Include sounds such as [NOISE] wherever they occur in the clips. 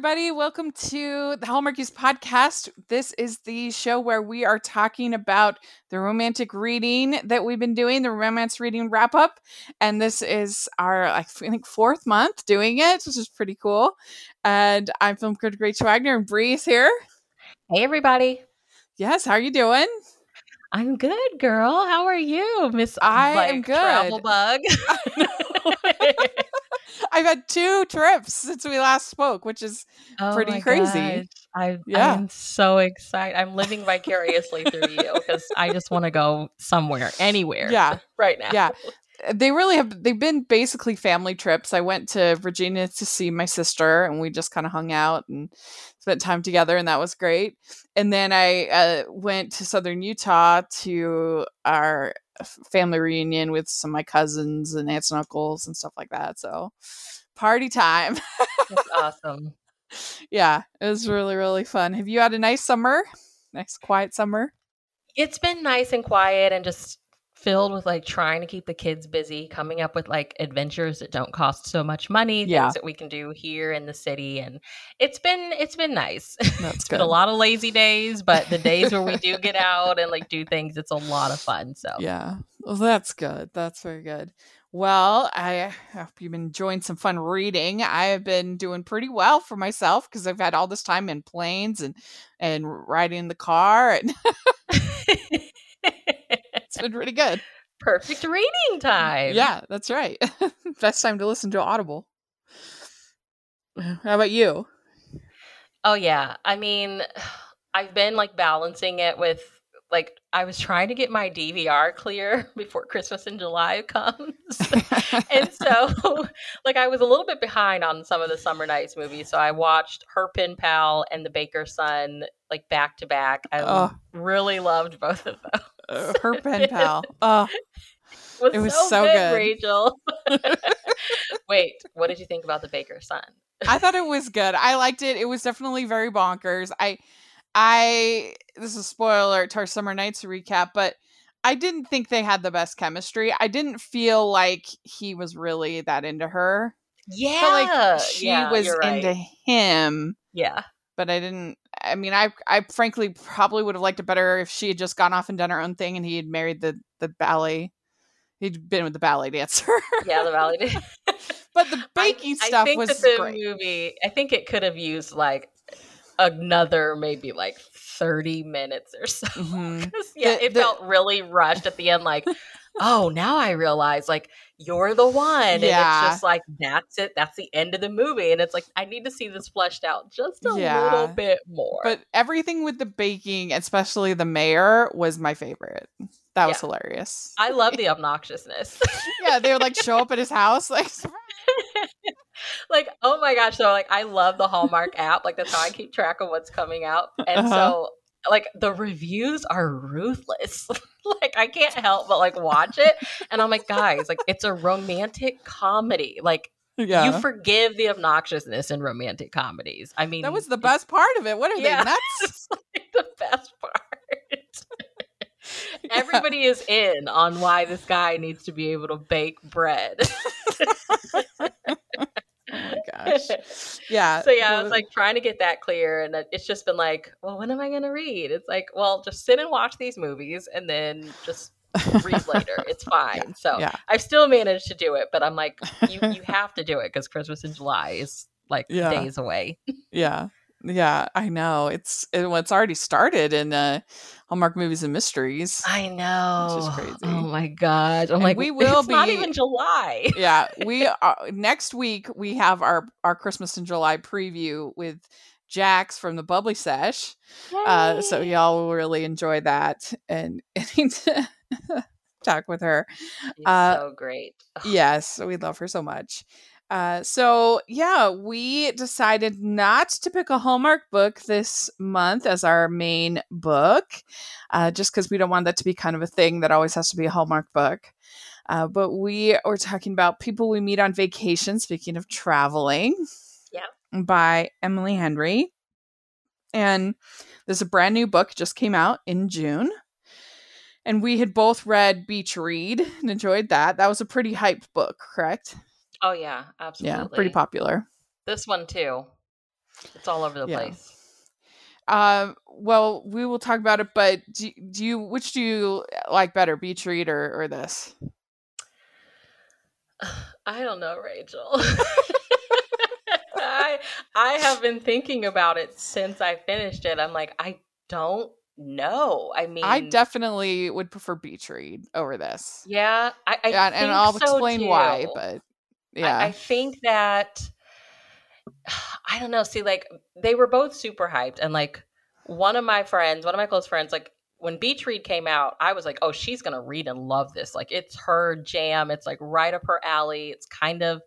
everybody. Welcome to the Hallmarkies podcast. This is the show where we are talking about the romantic reading that we've been doing, the romance reading wrap up. And this is our, I think, fourth month doing it, which is pretty cool. And I'm film critic Rachel Wagner, and Bree's here. Hey, everybody. Yes, how are you doing? I'm good, girl. How are you, Miss? I like, am good. Travel bug. [LAUGHS] [LAUGHS] I've had two trips since we last spoke, which is Oh pretty crazy. I, Yeah. I'm so excited. I'm living vicariously through you because I just want to go somewhere, anywhere. Yeah. [LAUGHS] right now. Yeah. they really have they've been basically family trips i went to virginia to see my sister and we just kind of hung out and spent time together and that was great and then i uh, went to southern utah to our family reunion with some of my cousins and aunts and uncles and stuff like that so party time. That's [LAUGHS] awesome. yeah it was really really fun. Have you had a nice summer? Nice quiet summer? It's been nice and quiet and just filled with like trying to keep the kids busy, coming up with like adventures that don't cost so much money, Yeah. things that we can do here in the city. And it's been it's been nice. [LAUGHS] That's it's been a lot of lazy days, but the days where we do get out and like do things, it's a lot of fun. So Yeah. Well, that's good. That's very good. Well, I hope you've been enjoying some fun reading. I have been doing pretty well for myself because I've had all this time in planes and and riding in the car, and [LAUGHS] it's been pretty good. perfect reading time. Yeah, that's right. [LAUGHS] Best time to listen to Audible. How about you? Oh yeah. I mean, [SIGHS] I've been like balancing it with like I was trying to get my DVR clear [LAUGHS] before Christmas in July comes. [LAUGHS] and so like I was a little bit behind on some of the Summer Nights movies. So I watched Her Pen Pal and The Baker's Son like back to back. I Oh. really loved both of those. Uh, [LAUGHS] her pen [LAUGHS] pal. Oh, It was, It was so, so good, good. Rachel. [LAUGHS] Wait, what did you think about The Baker's Son? I thought it was good. I liked it. It was definitely very bonkers. I I this is a spoiler to our summer nights recap, but I didn't think they had the best chemistry. I didn't feel like he was really that into her. Yeah. But like she yeah, was right. into him, Yeah. But I didn't I mean I I frankly probably would have liked it better if she had just gone off and done her own thing and he had married the the ballet he'd been with the ballet dancer. Yeah, the ballet. did. [LAUGHS] [LAUGHS] but the baking I stuff think was that the great. movie. I think it could have used like another maybe like thirty minutes or so. [LAUGHS] Mhm. 'Cause, yeah, The- it the- felt really rushed at the end. Like, oh, now I realize like you're the one, and it's just like that's it. That's the end of the movie, and it's like I need to see this fleshed out just a Yeah. little bit more. But everything with the baking, especially the mayor, was my favorite. That was Yeah. hilarious. I love the [LAUGHS] obnoxiousness. yeah, they would like show up at his house, like [LAUGHS] [LAUGHS] like oh my gosh so like i love the hallmark app like that's how i keep track of what's coming out and Uh-huh. so like the reviews are ruthless [LAUGHS] like i can't help but like watch it and i'm like guys like it's a romantic comedy like yeah. you forgive the obnoxiousness in romantic comedies i mean that was the best part of it. What are Yeah. they nuts? [LAUGHS] like the best part [LAUGHS] everybody is in on why this guy needs to be able to bake bread Oh my gosh. Yeah. so yeah, I was like trying to get that clear, and it's just been like, well, when am I going to read? It's like, well, just sit and watch these movies, and then just read later. [LAUGHS] It's fine. so yeah. I've still managed to do it, but I'm like, you you [LAUGHS] have to do it because Christmas in July is like Yeah. days away. Yeah. Yeah, I know. It's it, well, it's already started in uh Hallmark Movies and Mysteries. I know. crazy. Oh my god! I'm And like, we [LAUGHS] will it's not even July. [LAUGHS] yeah, we uh, next week we have our our Christmas in July preview with Jax from the Bubbly Sesh. Uh, so y'all will really enjoy that and [LAUGHS] to talk with her. Uh, so great. Yes, we love her so much. Uh, so yeah, we decided not to pick a Hallmark book this month as our main book, uh, just because we don't want that to be kind of a thing that always has to be a Hallmark book. Uh, but we are talking about people we meet on vacation. Speaking of traveling, Yeah. by Emily Henry, and there's a brand new book just came out in June. And we had both read Beach Read and enjoyed that. That was a pretty hyped book, correct? Oh yeah, absolutely. Yeah, pretty popular. This one too. It's all over the Yeah. place. Um, well, we will talk about it, but do, do you which do you like better, Beach Read or, or this? [SIGHS] I don't know, Rachel. [LAUGHS] I I have been thinking about it since I finished it. I'm like, I don't know. I mean, I definitely would prefer Beach Read over this. yeah, I, I Yeah, and, I'll so explain why, but yeah. I, think that [SIGHS] I don't know. See, like they were both super hyped, and like one of my friends, one of my close friends, like when Beach Read came out, I was like, oh, she's gonna read and love this. Like it's her jam. It's like right up her alley. It's kind of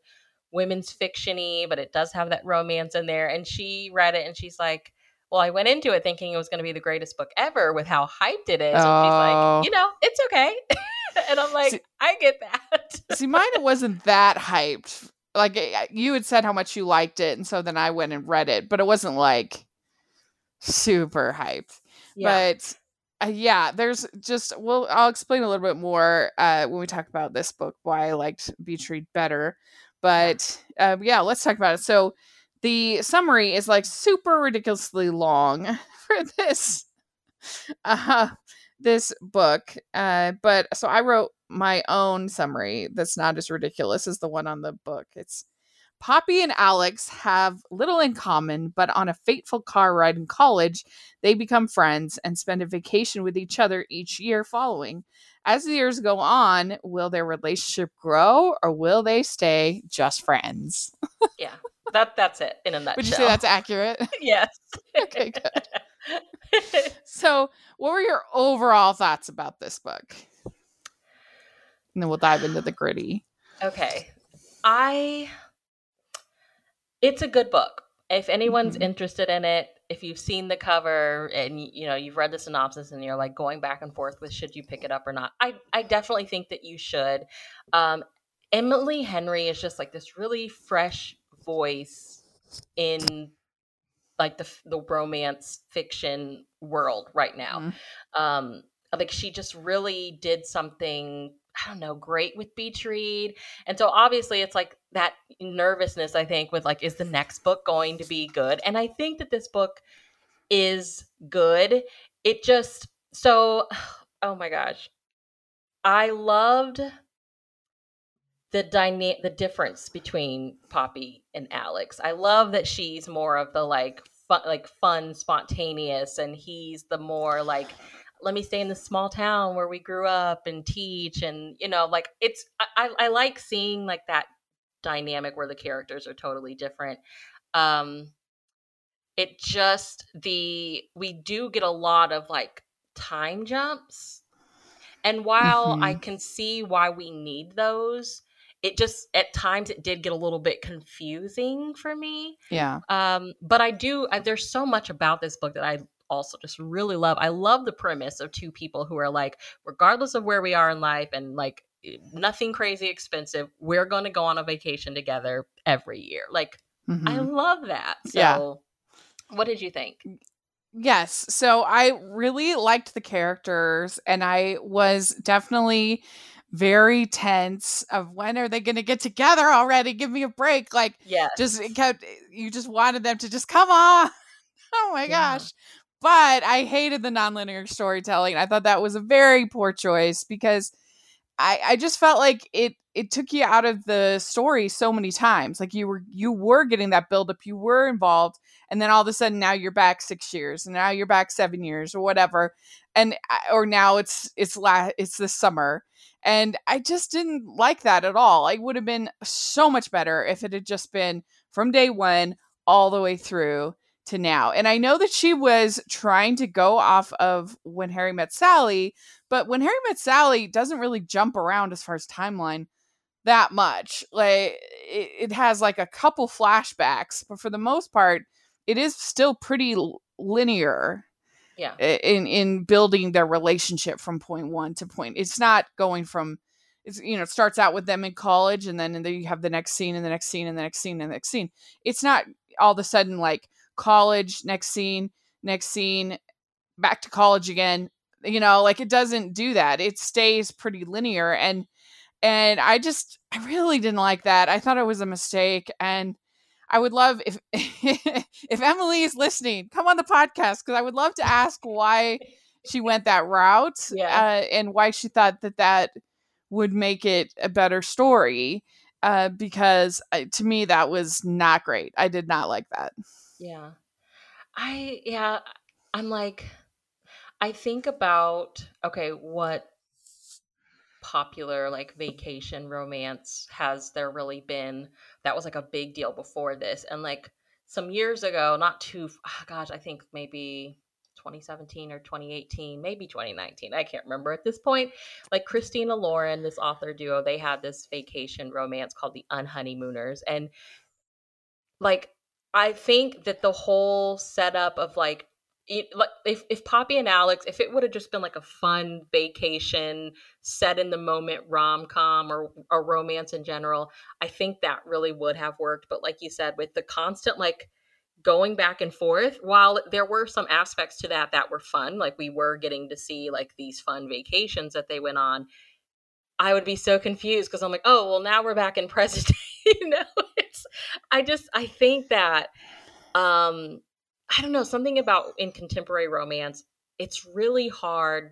women's fictiony, but it does have that romance in there. And she read it, and she's like. Well, I went into it thinking it was going to be the greatest book ever with how hyped it is. And she's Oh. like, you know, it's okay. [LAUGHS] and I'm like, See- I get that. See, mine wasn't that hyped. Like you had said how much you liked it, and so then I went and read it, but it wasn't like super hyped. yeah. But uh, yeah, there's just well, I'll explain a little bit more uh, when we talk about this book why I liked Beach Read better. But um, yeah, let's talk about it. So the summary is like super ridiculously long [LAUGHS] for this uh, this book. Uh, but so I wrote my own summary that's not as ridiculous as the one on the book. It's Poppy and Alex have little in common, but on a fateful car ride in college, they become friends and spend a vacation with each other each year following. As the years go on, will their relationship grow or will they stay just friends? Yeah, that that's it in a nutshell. Would you say that's accurate? [LAUGHS] yes? okay, good. So, what were your overall thoughts about this book? And then we'll dive into the gritty. okay, I. It's a good book. If anyone's Mhm. interested in it, if you've seen the cover and you know you've read the synopsis and you're like going back and forth with should you pick it up or not, I I definitely think that you should. Um, Emily Henry is just like this really fresh voice in like the the romance fiction world right now. Mhm. um like she just really did something i don't know great with beach read and so obviously it's like that nervousness i think with like is the next book going to be good and i think that this book is good it just so [SIGHS] oh my gosh i loved the dyna- the difference between poppy and alex. I love that she's more of the like fun like fun spontaneous and he's the more like let me stay in the small town where we grew up and teach and you know like it's I, I I like seeing like that dynamic where the characters are totally different. Um it just the we do get a lot of like time jumps. And while i can see why we need those it just at times it did get a little bit confusing for me Yeah. um, but I do. I, there's so much about this book that I also just really love. I love the premise of two people who are like, regardless of where we are in life and like nothing crazy expensive, we're going to go on a vacation together every year. Like I Mhm. love that. So, Yeah. what did you think? Yes. So I really liked the characters and I was definitely very tense of when are they going to get together already? Give me a break. Like yeah, just it kept you just wanted them to just come on. [LAUGHS] oh my Yeah. gosh. But I hated the nonlinear storytelling. I thought that was a very poor choice because I I just felt like it it took you out of the story so many times. Like you were you were getting that buildup, you were involved, and then all of a sudden now you're back six years, and now you're back seven years or whatever, and uh, or now it's it's la- it's this summer, and I just didn't like that at all. I would have been so much better if it had just been from day one all the way through to now. And I know that she was trying to go off of when Harry met Sally, but when Harry met Sally doesn't really jump around as far as timeline that much. Like it, it has like a couple flashbacks, but for the most part, it is still pretty linear Yeah. in in building their relationship from point one to point. It's not going from it's you know it starts out with them in college and then and then you have the next scene and the next scene and the next scene and the next scene. It's not all of a sudden like college next scene next scene back to college again. You know, like it doesn't do that. It stays pretty linear and and I just I really didn't like that. I thought it was a mistake and I would love if [LAUGHS] if Emily is listening, come on the podcast because I would love to ask why she [LAUGHS] went that route Yeah. uh, and why she thought that that would make it a better story. Uh, because uh, to me that was not great. I did not like that. Yeah. I yeah, I'm like I think about okay, what popular like vacation romance has there really been that was like a big deal before this and like some years ago not too ah, gosh i think maybe 2017 or 2018 maybe 2019 i can't remember at this point like christina lauren this author duo they had this vacation romance called the unhoneymooners and like i think that the whole setup of like like if, if poppy and alex if it would have just been like a fun vacation set in the moment rom-com or a romance in general i think that really would have worked. But like you said with the constant like going back and forth while there were some aspects to that that were fun like we were getting to see like these fun vacations that they went on i would be so confused because i'm like oh well now we're back in [LAUGHS] present [LAUGHS] you know? It's i just i think that um i don't know something about in contemporary romance it's really hard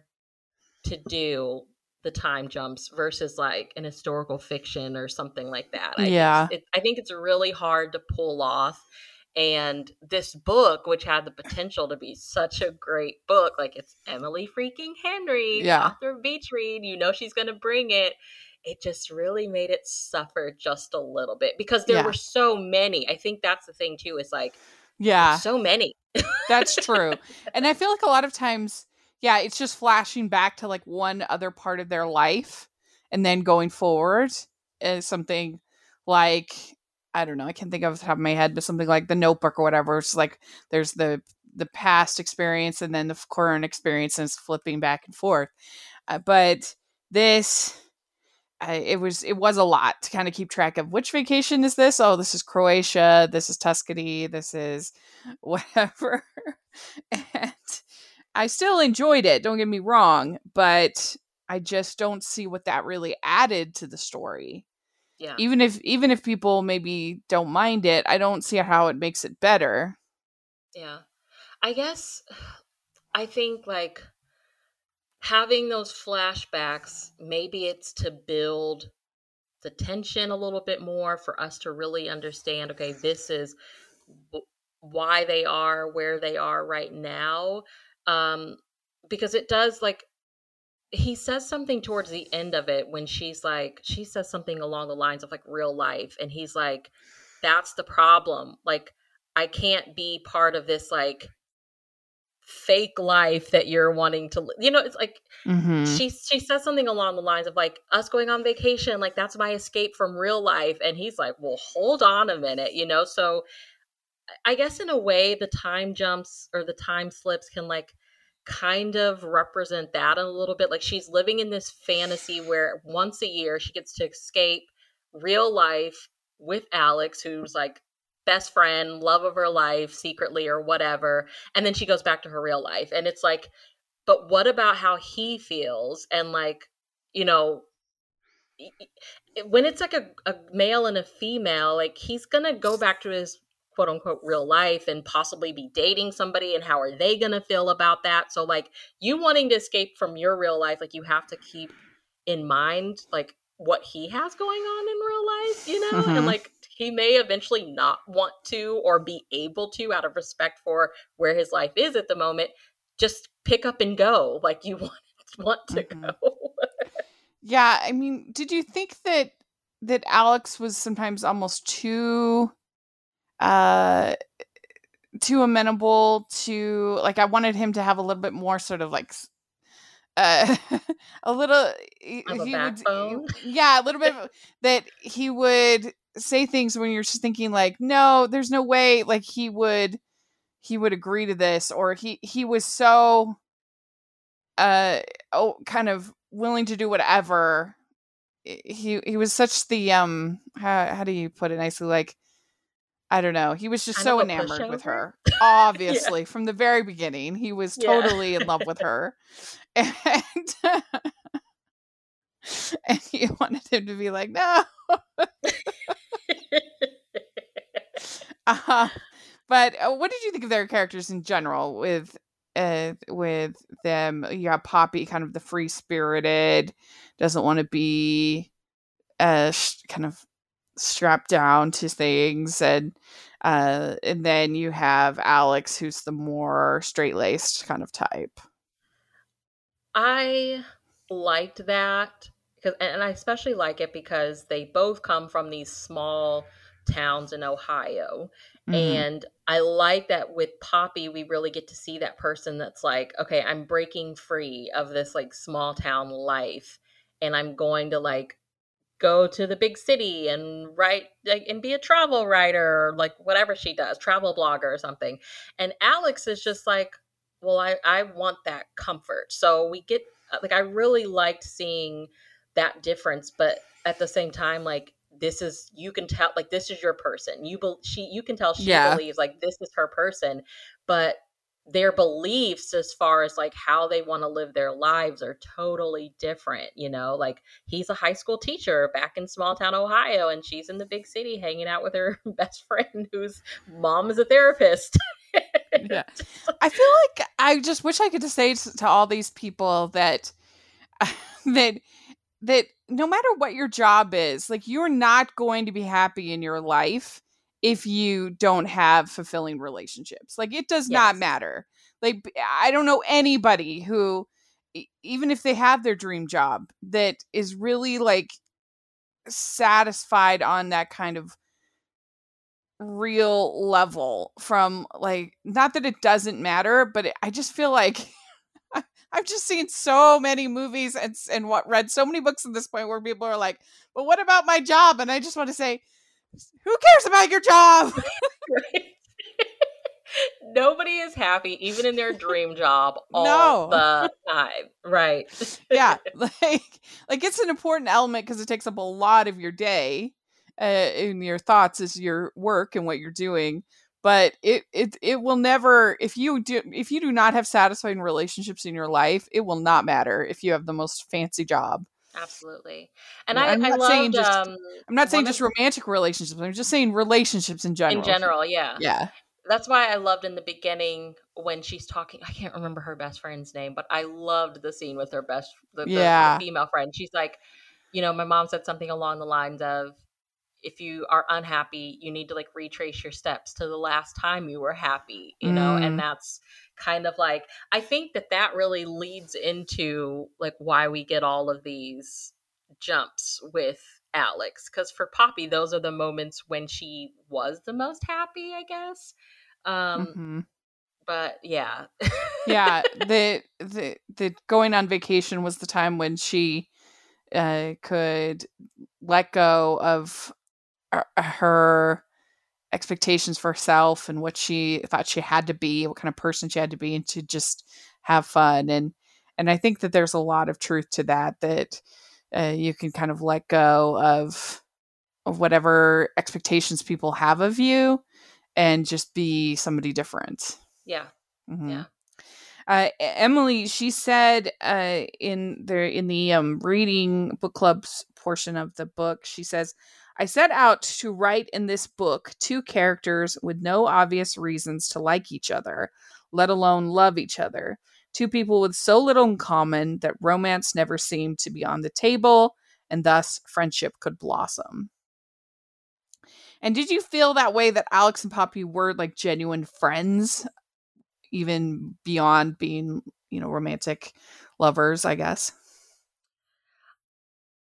to do the time jumps versus like an historical fiction or something like that I Yeah. it, I think it's really hard to pull off and this book which had the potential to be such a great book like it's emily freaking henry Yeah. author of beach read you know she's going to bring it it just really made it suffer just a little bit because there Yeah. were so many i think that's the thing too is like Yeah. so many [LAUGHS] That's true. and I feel like a lot of times, yeah, it's just flashing back to like one other part of their life and then going forward is something like I don't know, I can't think of the top of my head, but something like the notebook or whatever. It's like there's the the past experience and then the current experience and it's flipping back and forth. Uh, but this I, it was it was a lot to kind of keep track of which vacation is this? Oh this is croatia this is tuscany this is [LAUGHS] whatever. [LAUGHS] And i still enjoyed it don't get me wrong but i just don't see what that really added to the story. Yeah. Even if even if people maybe don't mind it i don't see how it makes it better. Yeah. I guess [SIGHS] I think like having those flashbacks, maybe it's to build the tension a little bit more for us to really understand okay, this is why they are where they are right now. Um, because it does like he says something towards the end of it when she's like she says something along the lines of like real life and he's like that's the problem like i can't be part of this like fake life that you're wanting to li-. you know it's like mm-hmm. she she says something along the lines of like us going on vacation like that's my escape from real life and he's like well hold on a minute you know so i guess in a way the time jumps or the time slips can like kind of represent that a little bit like she's living in this fantasy where once a year she gets to escape real life with alex who's like best friend love of her life secretly or whatever and then she goes back to her real life and it's like but what about how he feels and like you know when it's like a, a male and a female like he's gonna go back to his quote unquote real life and possibly be dating somebody and how are they gonna feel about that so like you wanting to escape from your real life like you have to keep in mind like what he has going on in real life you know Mhm. and like he may eventually not want to or be able to out of respect for where his life is at the moment just pick up and go. Like you [LAUGHS] want want to Mhm. go. Yeah, I mean, did you think that that Alex was sometimes almost too uh too amenable to like I wanted him to have a little bit more sort of like uh [LAUGHS] a little he, a he would yeah, a little bit of, that he would say things when you're just thinking like no, there's no way like he would he would agree to this or he he was so uh oh kind of willing to do whatever he he was such the um how, how do you put it nicely like i don't know he was just Kind so enamored with her [LAUGHS] obviously from the very beginning he was Yeah. totally in love with her [LAUGHS] and [LAUGHS] and he wanted him to be like no Uh, but uh, what did you think of their characters in general? With uh, with them, you got Poppy, kind of the free spirited, doesn't want to be uh sh- kind of strapped down to things, and uh, and then you have Alex, who's the more straight laced kind of type. I liked that because, and I especially like it because they both come from these small towns in Ohio. Mm-hmm. And I like that with Poppy, we really get to see that person that's like, okay, I'm breaking free of this like small town life and I'm going to like go to the big city and write like, and be a travel writer or like whatever she does, travel blogger or something. And Alex is just like, well, I, I want that comfort. So we get like I really liked seeing that difference, but at the same time, like this is you can tell like this is your person. You be, she you can tell she yeah. believes like this is her person, but their beliefs as far as like how they want to live their lives are totally different you know like he's a high school teacher back in small town ohio and she's in the big city hanging out with her [LAUGHS] best friend whose mom is a therapist yeah [LAUGHS] i feel like i just wish i could just say to, to all these people that [LAUGHS] that that no matter what your job is like you're not going to be happy in your life if you don't have fulfilling relationships. Like it does yes. not matter. Like I don't know anybody who even if they have their dream job that is really like satisfied on that kind of real level from like not that it doesn't matter but it, i just feel like i've just seen so many movies and and what read so many books at this point where people are like but what about my job and i just want to say who cares about your job? [LAUGHS] [LAUGHS] Nobody is happy, even in their dream job, [LAUGHS] all no. the time. Right. yeah. Like, like it's an important element because it takes up a lot of your day uh, in your thoughts is your work and what you're doing. But it, it it will never if you do if you do not have satisfying relationships in your life, it will not matter if you have the most fancy job. Absolutely. And I, I'm not loved, saying just um, I'm not saying just romantic relationships. I'm just saying relationships in general. In general, yeah. Yeah. That's why I loved in the beginning when she's talking. I can't remember her best friend's name, but I loved the scene with her best, the, yeah. the female friend. She's like, you know, my mom said something along the lines of, if you are unhappy, you need to like retrace your steps to the last time you were happy, you know, and mm. that's kind of like I think that that really leads into like why we get all of these jumps with Alex cuz for Poppy those are the moments when she was the most happy, I guess. Um mm-hmm. but yeah. yeah, [LAUGHS] the the the going on vacation was the time when she uh could let go of her expectations for herself and what she thought she had to be, what kind of person she had to be, and to just have fun. And and I think that there's a lot of truth to that. That uh, you can kind of let go of of whatever expectations people have of you, and just be somebody different. Yeah. Mm-hmm. Yeah. Uh, Emily, she said uh, in the in the um, reading book clubs portion of the book, she says, I set out to write in this book two characters with no obvious reasons to like each other, let alone love each other. Two people with so little in common that romance never seemed to be on the table, and thus friendship could blossom. And did you feel that way that Alex and Poppy were like genuine friends, even beyond being, you know, romantic lovers, I guess?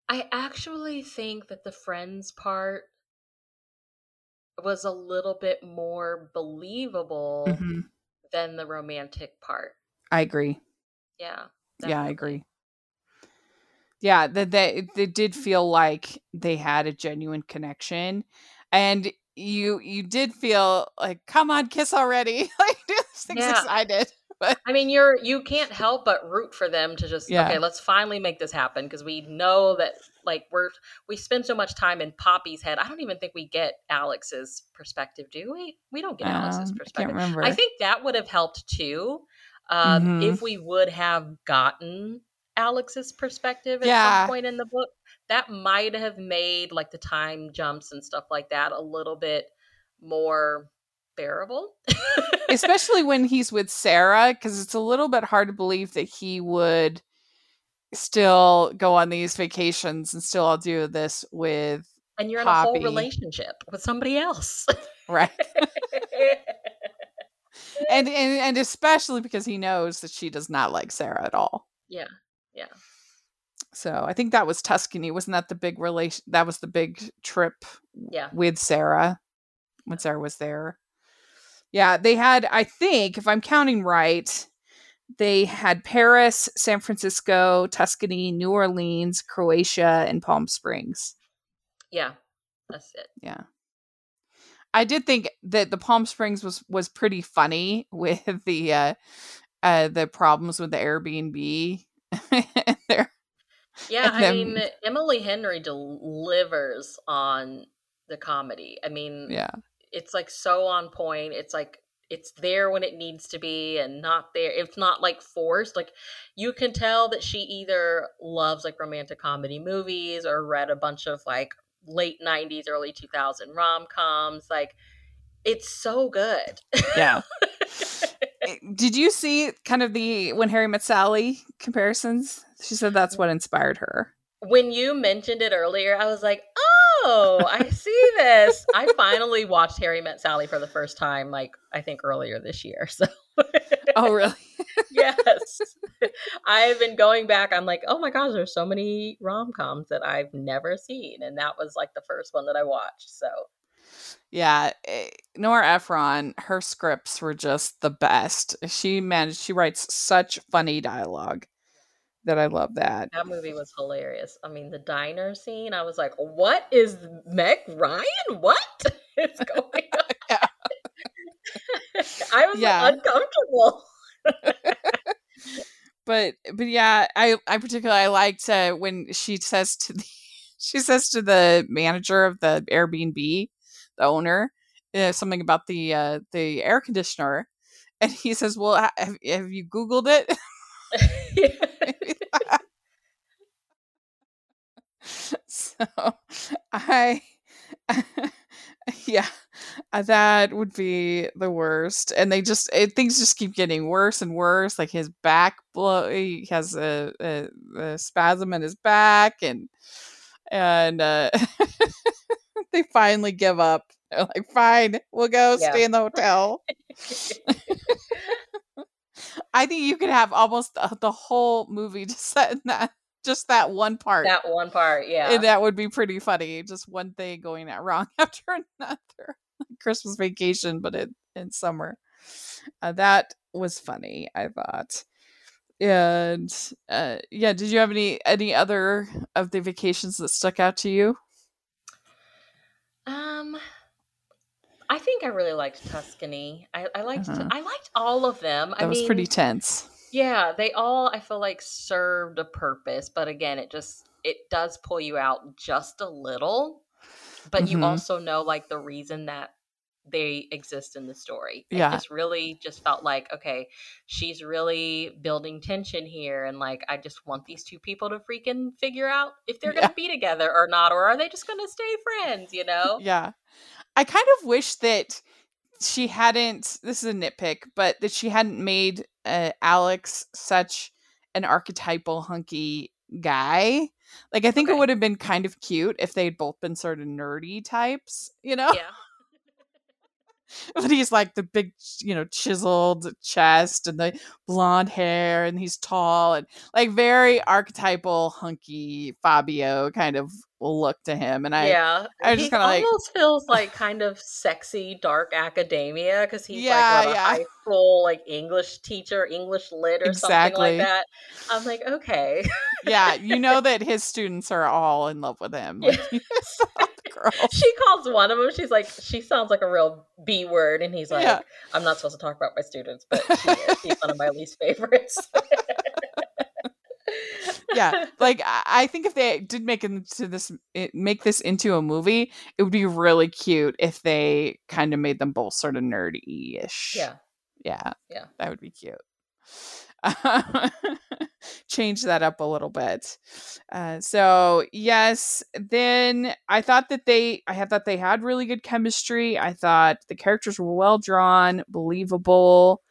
I actually think that the friends part was a little bit more believable mm-hmm. than the romantic part. I agree. Yeah. Definitely. Yeah, I agree. Yeah, that they, they did feel like they had a genuine connection. And you you did feel like, come on, kiss already. [LAUGHS] like this thing's yeah. excited. [LAUGHS] But I mean, you're you can't help but root for them to just yeah. okay, let's finally make this happen because we know that like we're we spend so much time in Poppy's head. I don't even think we get Alex's perspective, do we? We don't get Alex's perspective. I, I, think that would have helped too. Um, mm-hmm. if we would have gotten Alex's perspective at yeah. some point in the book, that might have made like the time jumps and stuff like that a little bit more bearable. Especially when [LAUGHS] he's with Sarah, because it's a little bit hard to believe that he would still go on these vacations and still all do this with and you're Poppy. in a whole relationship with somebody else. right. [LAUGHS] and, and and especially because he knows that she does not like Sarah at all. yeah. Yeah. So I think that was Tuscany. Wasn't that the big relation? That was the big trip Yeah. with Sarah when Sarah was there. Yeah, they had, I think, if I'm counting right, they had Paris, San Francisco, Tuscany, New Orleans, Croatia, and Palm Springs. Yeah. That's it. Yeah. I did think that the Palm Springs was was pretty funny [LAUGHS] with the uh uh the problems with the Airbnb. [LAUGHS] there. Yeah, I mean Emily Henry delivers on the comedy. I mean, Yeah. It's like so on point. It's like it's there when it needs to be and not there. It's not like forced. Like you can tell that she either loves like romantic comedy movies or read a bunch of like late 90s, early 2000 rom-coms. Like it's so good. Yeah. [LAUGHS] Eh, Did you see kind of the when Harry met Sally comparisons? She said that's what inspired her. when you mentioned it earlier, I was like, "Oh, I see this." I finally watched Harry Met Sally for the first time, like I think earlier this year. [LAUGHS] So, Oh, really? [LAUGHS] yes, I've been going back. I'm like, "Oh my gosh, there's so many rom coms that I've never seen," and that was like the first one that I watched. So, Yeah, eh, Nora Ephron, her scripts were just the best. She managed. She writes such funny dialogue that I love that. that movie was hilarious. I mean, the diner scene, I was like, "What is Meg Ryan? What [LAUGHS] is going on?" [LAUGHS] Yeah. [LAUGHS] I was Yeah. like, uncomfortable. But but yeah, I I particularly I liked uh, when she says to the she says to the manager of the Airbnb, the owner, uh, something about the uh, the air conditioner, and he says, "Well, ha- have, have you Googled it?" So [LAUGHS] I, [LAUGHS] yeah, uh, that would be the worst. And they just it, things just keep getting worse and worse. Like his back blow, he has a, a, a spasm in his back, and and uh, [LAUGHS] they finally give up. They're like, "Fine, we'll go Yeah. stay in the hotel." I think you could have almost the, the whole movie just set in that just that one part. that one part, yeah. And that would be pretty funny. Just one thing going out wrong [LAUGHS] after another. [LAUGHS] Christmas vacation, but in, in summer. Uh, that was funny, I thought. And uh, yeah, did you have any any other of the vacations that stuck out to you? Um, I think I really liked Tuscany. I, I liked Uh-huh. I liked all of them. That I was mean, pretty tense. Yeah, they all I feel like served a purpose, but again, it just it does pull you out just a little. But you Mhm. also know like the reason that they exist in the story. It Yeah. just really just felt like okay, she's really building tension here, and like I just want these two people to freaking figure out if they're Yeah. gonna be together or not, or are they just gonna stay friends? You know? Yeah. I kind of wish that she hadn't this is a nitpick, but that she hadn't made uh, Alex such an archetypal hunky guy. Like I think it would have been kind of cute if they'd both been sort of nerdy types, you know? Yeah. [LAUGHS] but he's like the big, you know, chiseled chest and the blonde hair, and he's tall and like very archetypal hunky Fabio kind of look to him. And I, yeah, I just he kinda like- almost feels [SIGHS] like kind of sexy dark academia because he's Yeah, like a yeah. high school like English teacher, English lit or something like that. I'm like, okay, yeah, you know that [LAUGHS] his students are all in love with him. Yeah. Like, all [LAUGHS] [LAUGHS] the girls. she calls one of them. She's like, she sounds like a real B word, and he's like, Yeah. I'm not supposed to talk about my students, but she is. She's one of my least favorites. Yeah [LAUGHS] like I, think if they did make into this make this into a movie it would be really cute if they kind of made them both sort of nerdy-ish yeah. yeah Yeah. that would be cute [LAUGHS] change that up a little bit. Uh, so yes, then I thought that they, I thought they had really good chemistry. I thought the characters were well drawn, believable.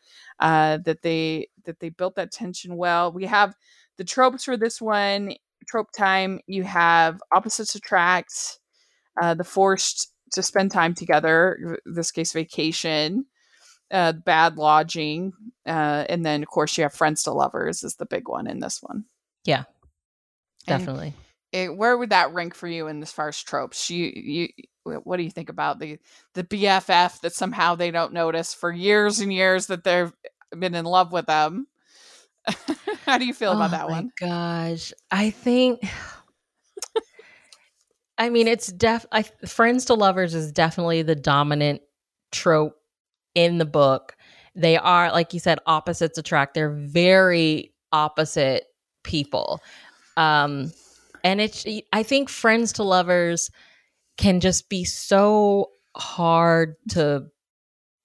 Uh, that they that they built that tension well. We have the tropes for this one. Trope time. You have opposites attract. Uh, the forced to spend time together. This case, vacation uh, bad lodging, uh, and then of course you have friends to lovers is the big one in this one. Yeah, definitely. It, where would that rank for you in as far as tropes? You, you, what do you think about the the BFF that somehow they don't notice for years and years that they've been in love with them? [LAUGHS] How do you feel oh about that one? Gosh, I think. I mean, it's def. I, friends to lovers is definitely the dominant trope in the book. They are, like you said, opposites attract. They're very opposite people. Um, and it's, I think friends to lovers can just be so hard to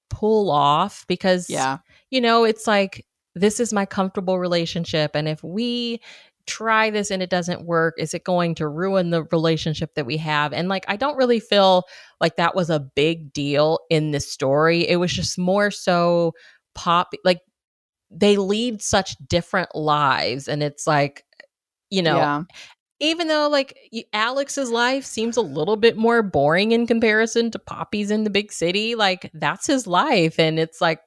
pull off because, yeah, you know, it's like, this is my comfortable relationship. And if we try this and it doesn't work is it going to ruin the relationship that we have and like i don't really feel like that was a big deal in this story it was just more so pop like they lead such different lives and it's like you know yeah. even though like alex's life seems a little bit more boring in comparison to poppy's in the big city like that's his life and it's like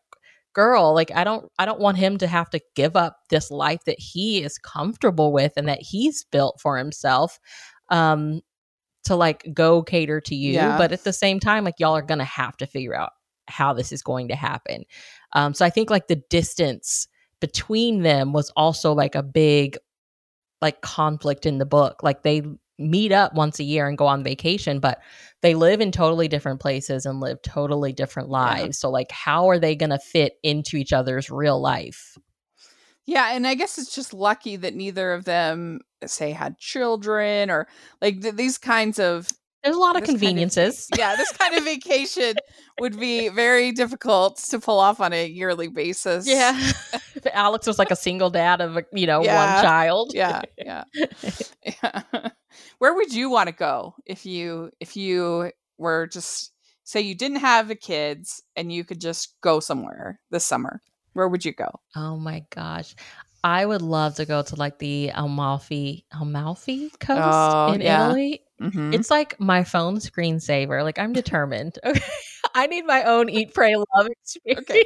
girl like i don't i don't want him to have to give up this life that he is comfortable with and that he's built for himself um to like go cater to you. Yeah. but at the same time like y'all are gonna have to figure out how this is going to happen. Um so i think like the distance between them was also like a big like conflict in the book. Like they meet up once a year and go on vacation, but they live in totally different places and live totally different lives. Yeah. So, like, how are they going to fit into each other's real life? Yeah, and I guess it's just lucky that neither of them say had children or like th- these kinds of there's a lot of conveniences. Kind of, [LAUGHS] yeah, this kind of vacation would be very difficult to pull off on a yearly basis. Yeah. [LAUGHS] Alex was like a single dad of, a, you know, yeah. one child. Yeah. Yeah. [LAUGHS] yeah. Where would you want to go if you if you were just say you didn't have the kids and you could just go somewhere this summer? Where would you go? Oh my gosh. I would love to go to like the Amalfi Amalfi coast oh, in yeah. Italy. Mm-hmm. It's like my phone screensaver. Like I'm determined. [LAUGHS] Okay. I need my own eat, pray, love experience. Okay.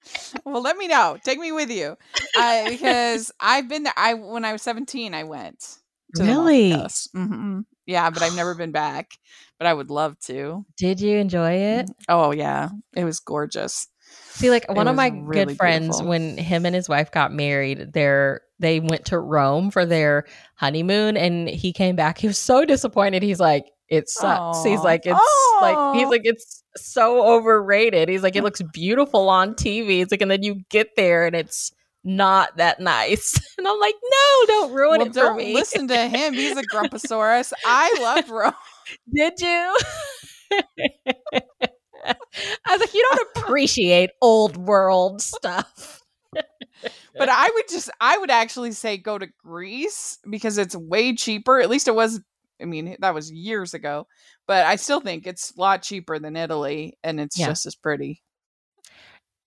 [LAUGHS] well, let me know. Take me with you, uh, because I've been there. I when I was seventeen, I went. really? Mm-hmm. Yeah, but I've never been back. But I would love to. Did you enjoy it? Mm, oh yeah, it was gorgeous. See, like one of my really good friends, beautiful. when him and his wife got married, they're they went to Rome for their honeymoon, and he came back. He was so disappointed. He's like, "It sucks." Aww. He's like, "It's Aww. like," he's like, "It's so overrated." He's like, "It looks beautiful on TV." He's like, and then you get there, and it's not that nice. [LAUGHS] And I'm like, no, don't ruin well, it for don't me. Listen to him. He's a [LAUGHS] grumposaurus. I love Rome. Did you? [LAUGHS] I was like, you don't appreciate old world stuff. but I would just, I would actually say go to Greece because it's way cheaper. At least it was, I mean, that was years ago, but I still think it's a lot cheaper than Italy and it's yeah. just as pretty.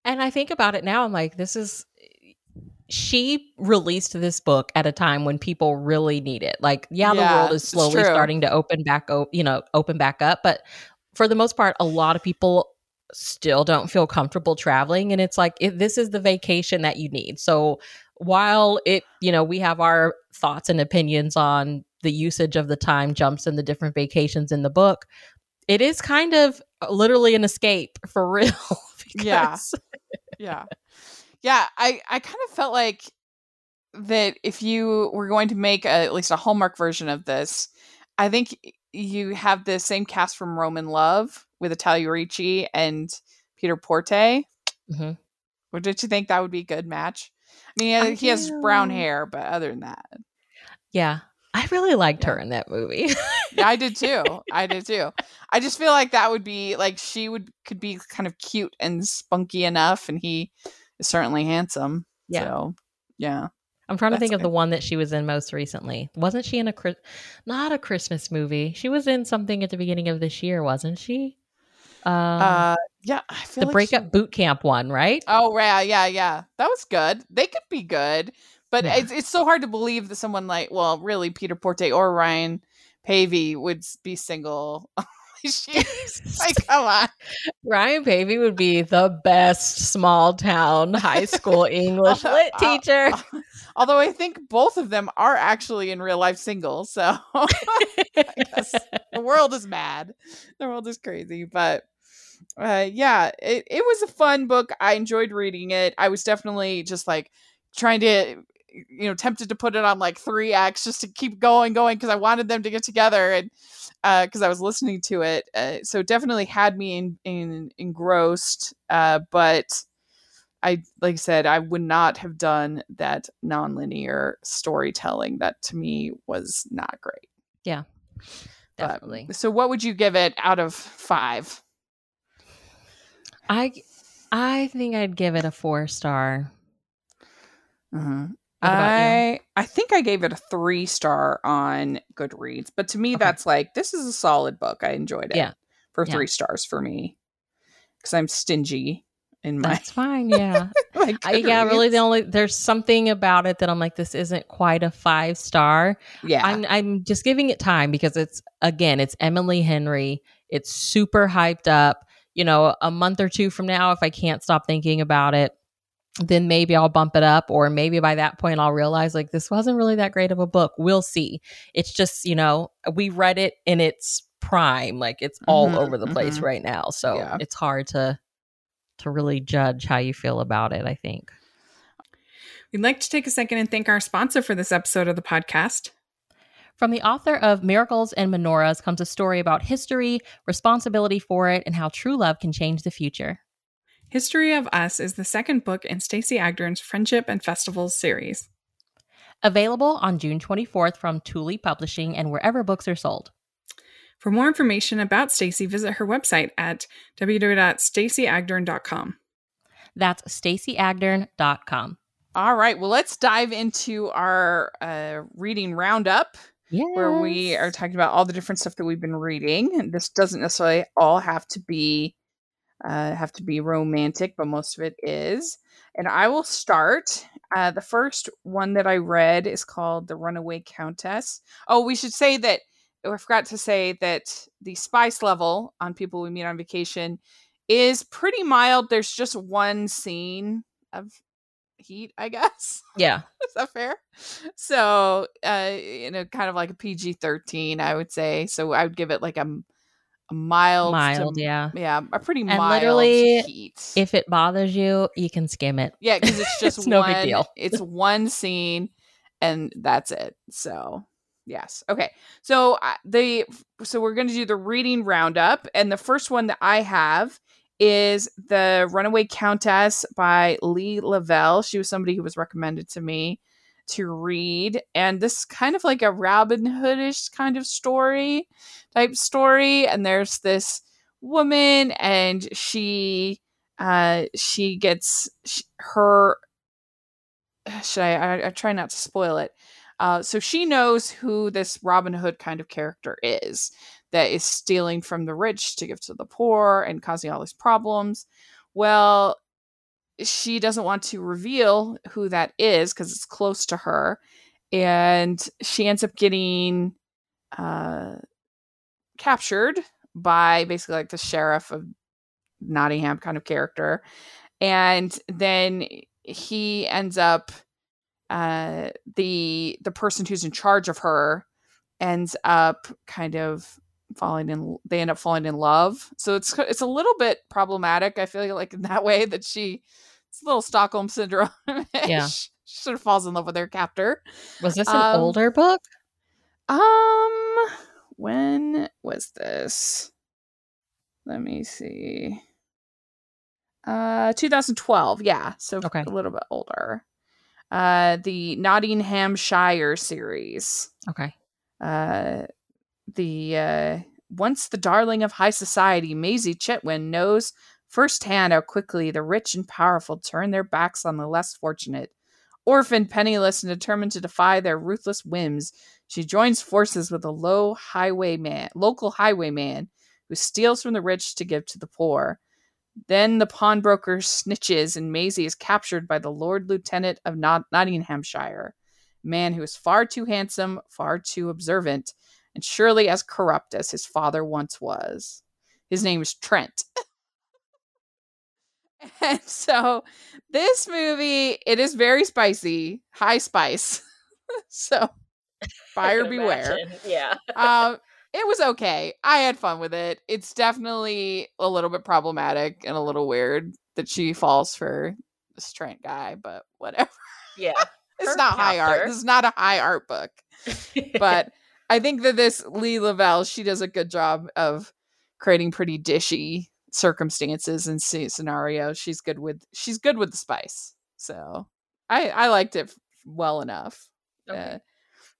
And I think about it now, I'm like, this is, she released this book at a time when people really need it. Like, yeah, yeah the world is slowly starting to open back, o- you know, open back up, but for the most part, a lot of people still don't feel comfortable traveling. And it's like, it, this is the vacation that you need. So while it, you know, we have our thoughts and opinions on the usage of the time jumps and the different vacations in the book, it is kind of literally an escape [LAUGHS] for real. yeah. Yeah. Yeah. I, I kind of felt like that if you were going to make a, at least a Hallmark version of this, I think you have the same cast from Rome in Love with Italia Ricci and Peter Porte. Mm-hmm. What did you think that would be a good match? I mean, I he has brown hair, but other than that, yeah, I really liked yeah. her in that movie. yeah, I did [LAUGHS] too. I did too. I just feel like that would be like she would could be kind of cute and spunky enough, and he is certainly handsome. Yeah. So, yeah. I'm trying to That's think of the one that she was in most recently. Wasn't she in a not a Christmas movie? She was in something at the beginning of this year, wasn't she? Um, uh, yeah, I feel the like she- breakup boot camp one, right? Oh, yeah, yeah, yeah. That was good. They could be good, but Yeah. it's it's so hard to believe that someone like, well, really, Peter Porte or Ryan Paevey would be single. [LAUGHS] [LAUGHS] She's [LAUGHS] like, come on. Ryan Paevey would be the best small town high school [LAUGHS] English Although- lit uh, teacher. Although I think both of them are actually in real life single, so I guess the world is mad. The world is crazy, but uh, yeah, it, it was a fun book. I enjoyed reading it. I was definitely just like trying to, you know, tempted to put it on like three acts just to keep going, going because I wanted them to get together and because I was listening to it. Uh, so it definitely had me in, in engrossed. Uh, but I, like I said, I would not have done that nonlinear storytelling. That to me was not great. yeah Definitely. So, what would you give it out of five? I I think I'd give it a four star. Uh-huh. What? I I think I gave it a three star on Goodreads, but to me Okay. that's like this is a solid book. I enjoyed it. Yeah. for Yeah. three stars for me because I'm stingy in my, That's fine. Yeah. [LAUGHS] yeah, really. The only there's something about it that I'm like, this isn't quite a five star. yeah I'm I'm just giving it time because it's again, it's Emily Henry. It's super hyped up. You know, a month or two from now, if I can't stop thinking about it, then maybe I'll bump it up, or maybe by that point I'll realize like this wasn't really that great of a book. We'll see. It's just you know we read it in its prime, like it's all Mhm, over the place mhm. right now, so Yeah. it's hard to to really judge how you feel about it. I think. We'd like to take a second and thank our sponsor for this episode of the podcast. From the author of Miracles and Menorahs comes a story about history, responsibility for it, and how true love can change the future. History of Us is the second book in Stacey Agdern's Friendship and Festivals series. Available on June 24th from Tule Publishing and wherever books are sold. For more information about Stacey, visit her website at www.staceyagdern.com. That's staceyagdern.com. all right well let's dive into our uh reading roundup Yeah. where we are talking about all the different stuff that we've been reading. And This doesn't necessarily all have to be uh, have to be romantic, but most of it is. And I will start. Uh, the first one that I read is called "The Runaway Countess." Oh, we should say that. oh, I forgot to say that the spice level on people we meet on vacation is pretty mild. There's just one scene of heat, I guess. Yeah. [LAUGHS] Is that fair? So, uh, you know, kind of like a PG 13, I would say. So I would give it like a, m- a mild, to- yeah. yeah, a pretty And mild literally, heat. If it bothers you, you can skim it. yeah, because it's [LAUGHS] just It's no big deal. It's one scene, and that's it. So, yes, okay. So uh, the so we're going to do the reading roundup, and the first one that I have is the Runaway Countess by Leigh LaValle. She was somebody who was recommended to me to read, and this is kind of like a Robin Hoodish kind of story type story. And there's this woman, and she uh she gets sh- her [SIGHS] should I, I i try not to spoil it uh so she knows who this robin hood kind of character is that is stealing from the rich to give to the poor and causing all these problems well she doesn't want to reveal who that is because it's close to her and she ends up getting uh captured by basically like the sheriff of Nottingham kind of character. And then he ends up uh the the person who's in charge of her ends up kind of falling in they end up falling in love. So it's it's a little bit problematic. I feel like in that way that she it's a little Stockholm syndrome. [LAUGHS] Yeah. she sort of falls in love with her captor. Was this an Um, older book? Um, when was this? Let me see. Uh, 2012. Yeah, so Okay. a little bit older. Uh, the Nottinghamshire series. Okay. Uh, the uh, once the darling of high society, Maisie Chetwin knows firsthand how quickly the rich and powerful turn their backs on the less fortunate. Orphaned, penniless, and determined to defy their ruthless whims, she joins forces with a low highwayman, local highwayman who steals from the rich to give to the poor. Then the pawnbroker snitches, and Maisie is captured by the Lord Lieutenant of Not- Nottinghamshire, a man who is far too handsome, far too observant, and surely as corrupt as his father once was. His name is Trent. [LAUGHS] and [LAUGHS] so this movie, it is very spicy, high spice. [LAUGHS] so buyer beware. Imagine. Yeah. um, [LAUGHS] it was okay. I had fun with it. It's definitely a little bit problematic and a little weird that she falls for this Trent guy, but whatever. Yeah. It's not high art. This is not a high art book. But I think that this Leigh LaValle, she does a good job of creating pretty dishy circumstances and sce- scenarios. She's good with she's good with the spice. So I I liked it well enough. Okay. Uh,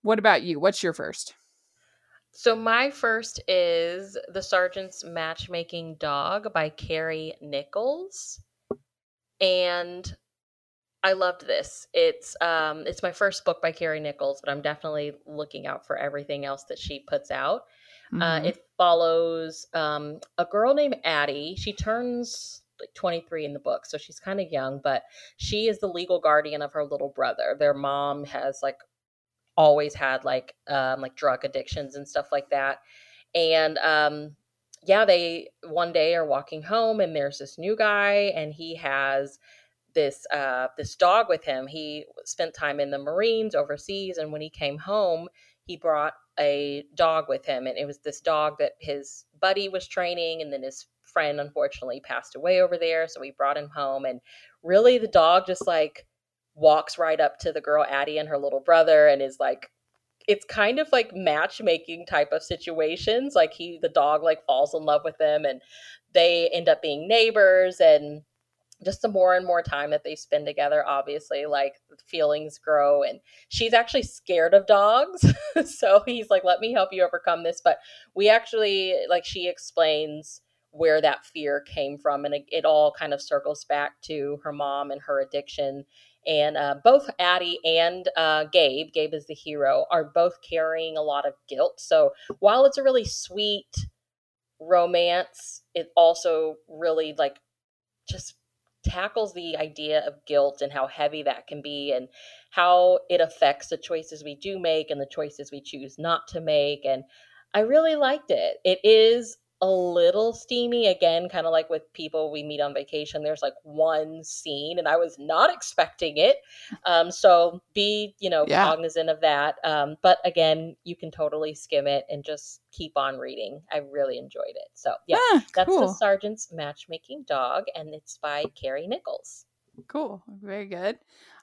what about you? What's your first? So my first is The Sergeant's Matchmaking Dog by Carrie Nichols. And I loved this. It's um it's my first book by Carrie Nichols, but I'm definitely looking out for everything else that she puts out. Uh, Mhm. it follows um, a girl named Addie. She turns like 23 in the book, so she's kind of young, but she is the legal guardian of her little brother. Their mom has like always had like um, like drug addictions and stuff like that, and um, yeah, they one day are walking home, and there's this new guy, and he has this uh, this dog with him. He spent time in the Marines overseas, and when he came home, he brought a dog with him and it was this dog that his buddy was training and then his friend unfortunately passed away over there so he brought him home and really the dog just like walks right up to the girl Addie and her little brother and is like it's kind of like matchmaking type of situations like he the dog like falls in love with them and they end up being neighbors and just the more and more time that they spend together obviously like feelings grow and she's actually scared of dogs. [LAUGHS] So he's like let me help you overcome this. But we actually like she explains where that fear came from and it, all kind of circles back to her mom and her addiction. And uh, both addie and uh, gabe gabe is the hero are both carrying a lot of guilt. So while it's a really sweet romance it also really like just tackles the idea of guilt and how heavy that can be and how it affects the choices we do make and the choices we choose not to make and i really liked it. It is a little steamy again kind of like with people we meet on vacation there's like one scene and i was not expecting it um, so be you know Yeah. cognizant of that um, but again you can totally skim it and just keep on reading i really enjoyed it so yeah Ah, that's cool. the Sergeant's Matchmaking Dog, and it's by Carrie Nichols. Cool. Very good.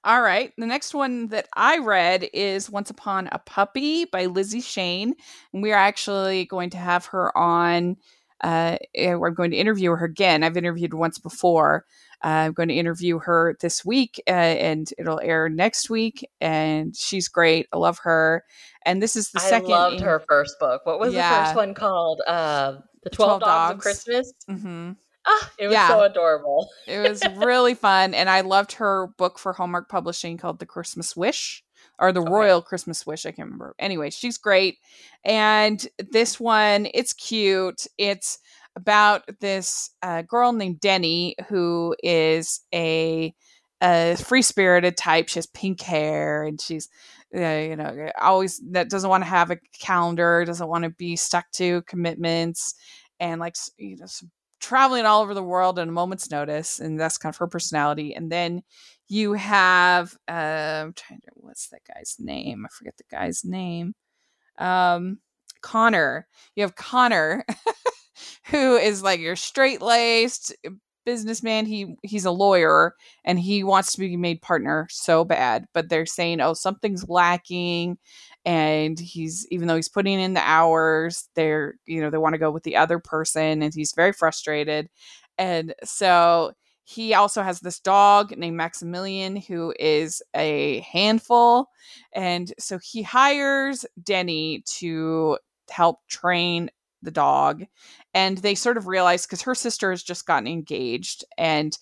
All right. The next one that I read is Once Upon a Puppy by Lizzie Shane. And we are actually going to have her on. Uh, eh, we're going to interview her again. I've interviewed once before. Uh, I'm going to interview her this week uh, and it'll air next week. And she's great. I love her. And this is the I second. loved her first book. What was the first one called? Uh, the 12 Twelve, Dogs, of. Christmas. hmm [LAUGHS] It was Yeah. so adorable. [LAUGHS] It was really fun, and I loved her book for Hallmark Publishing called The Christmas Wish or The Okay. Royal Christmas Wish. I can't remember. Anyway, she's great, and this one it's cute. It's about this uh, girl named Denny who is a, a free spirited type. She has pink hair, and she's uh, you know always that doesn't want to have a calendar, doesn't want to be stuck to commitments, and like you know. Traveling all over the world at a moment's notice and that's kind of her personality and then you have uh, trying to what's that guy's name? I forget the guy's name. Um connor. You have connor [LAUGHS] who is like your straight laced businessman he he's a lawyer and he wants to be made partner so bad but they're saying oh something's lacking and he's even though he's putting in the hours they're you know they want to go with the other person and he's very frustrated. And so he also has this dog named Maximilian who is a handful and so he hires Denny to help train the dog and they sort of realize because her sister has just gotten engaged and